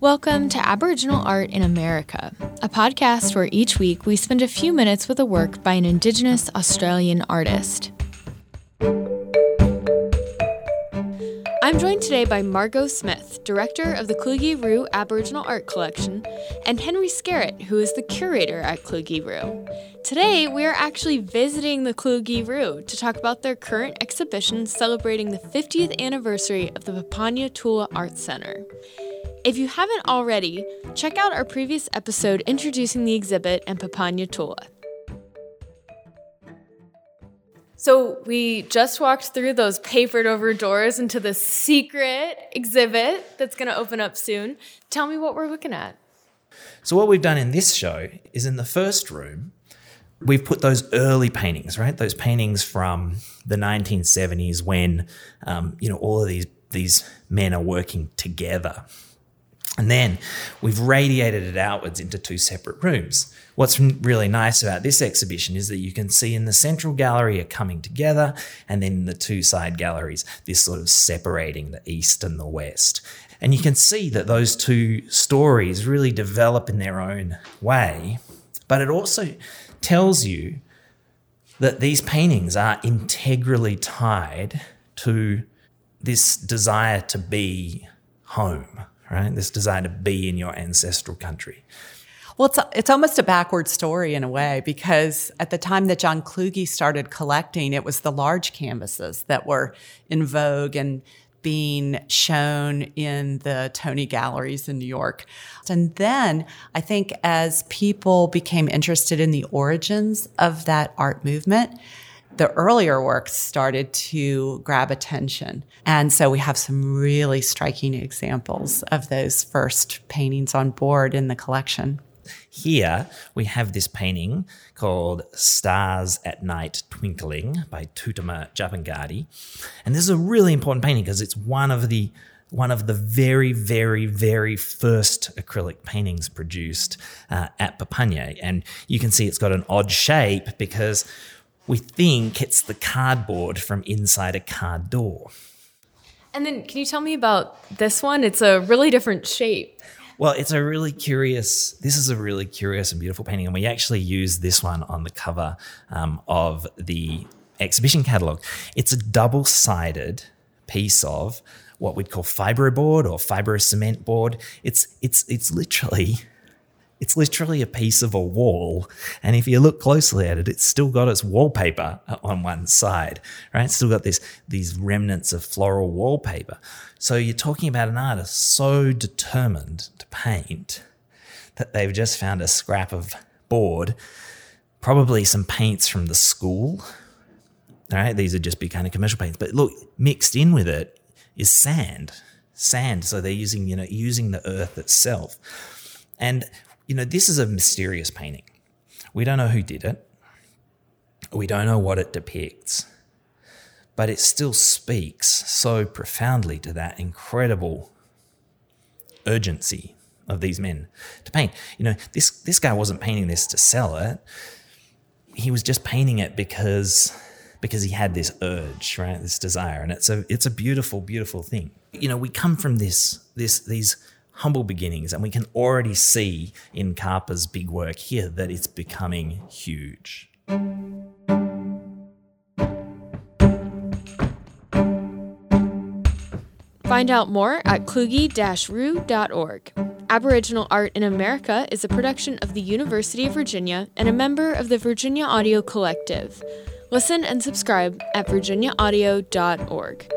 Welcome to Aboriginal Art in America, a podcast where each week we spend a few minutes with a work by an Indigenous Australian artist. I'm joined today by Margot Smith, director of the Kluge-Ruhe Aboriginal Art Collection, and Henry Skerritt, who is the curator at Kluge-Ruhe. Today, we are actually visiting the Kluge-Ruhe to talk about their current exhibition celebrating the 50th anniversary of the Papunya Tula Art Center. If you haven't already, check out our previous episode introducing the exhibit and Papunya Tula. So, we just walked through those papered over doors into the secret exhibit that's going to open up soon. Tell me what we're looking at. So, what we've done in this show is in the first room, we've put those early paintings, right? Those paintings from the 1970s when, um, you know, all of these, these men are working together and then we've radiated it outwards into two separate rooms. What's really nice about this exhibition is that you can see in the central gallery are coming together, and then the two side galleries, this sort of separating the east and the west. And you can see that those two stories really develop in their own way, but it also tells you that these paintings are integrally tied to this desire to be home right? This desire to be in your ancestral country. Well, it's, it's almost a backward story in a way because at the time that John Kluge started collecting, it was the large canvases that were in vogue and being shown in the Tony galleries in New York. And then I think as people became interested in the origins of that art movement, the earlier works started to grab attention. And so we have some really striking examples of those first paintings on board in the collection. Here we have this painting called Stars at Night Twinkling by Tutama Japangadi. And this is a really important painting because it's one of the one of the very, very, very first acrylic paintings produced uh, at Papunya. And you can see it's got an odd shape because we think it's the cardboard from inside a car door. And then, can you tell me about this one? It's a really different shape. Well, it's a really curious. This is a really curious and beautiful painting, and we actually use this one on the cover um, of the exhibition catalog. It's a double-sided piece of what we'd call fibroboard or fibro cement board. It's it's it's literally it's literally a piece of a wall. And if you look closely at it, it's still got its wallpaper on one side, right? It's still got this, these remnants of floral wallpaper. So you're talking about an artist so determined to paint that they've just found a scrap of board, probably some paints from the school. All right, these are just big kind of commercial paints. But look, mixed in with it is sand. Sand. So they're using, you know, using the earth itself. And you know, this is a mysterious painting. We don't know who did it. We don't know what it depicts. But it still speaks so profoundly to that incredible urgency of these men to paint. You know, this this guy wasn't painting this to sell it. He was just painting it because because he had this urge, right? This desire. And it's a it's a beautiful, beautiful thing. You know, we come from this this these humble beginnings, and we can already see in Kaapa's big work here that it's becoming huge. Find out more at kluge-ruhe.org. Aboriginal Art in America is a production of the University of Virginia and a member of the Virginia Audio Collective. Listen and subscribe at virginiaaudio.org.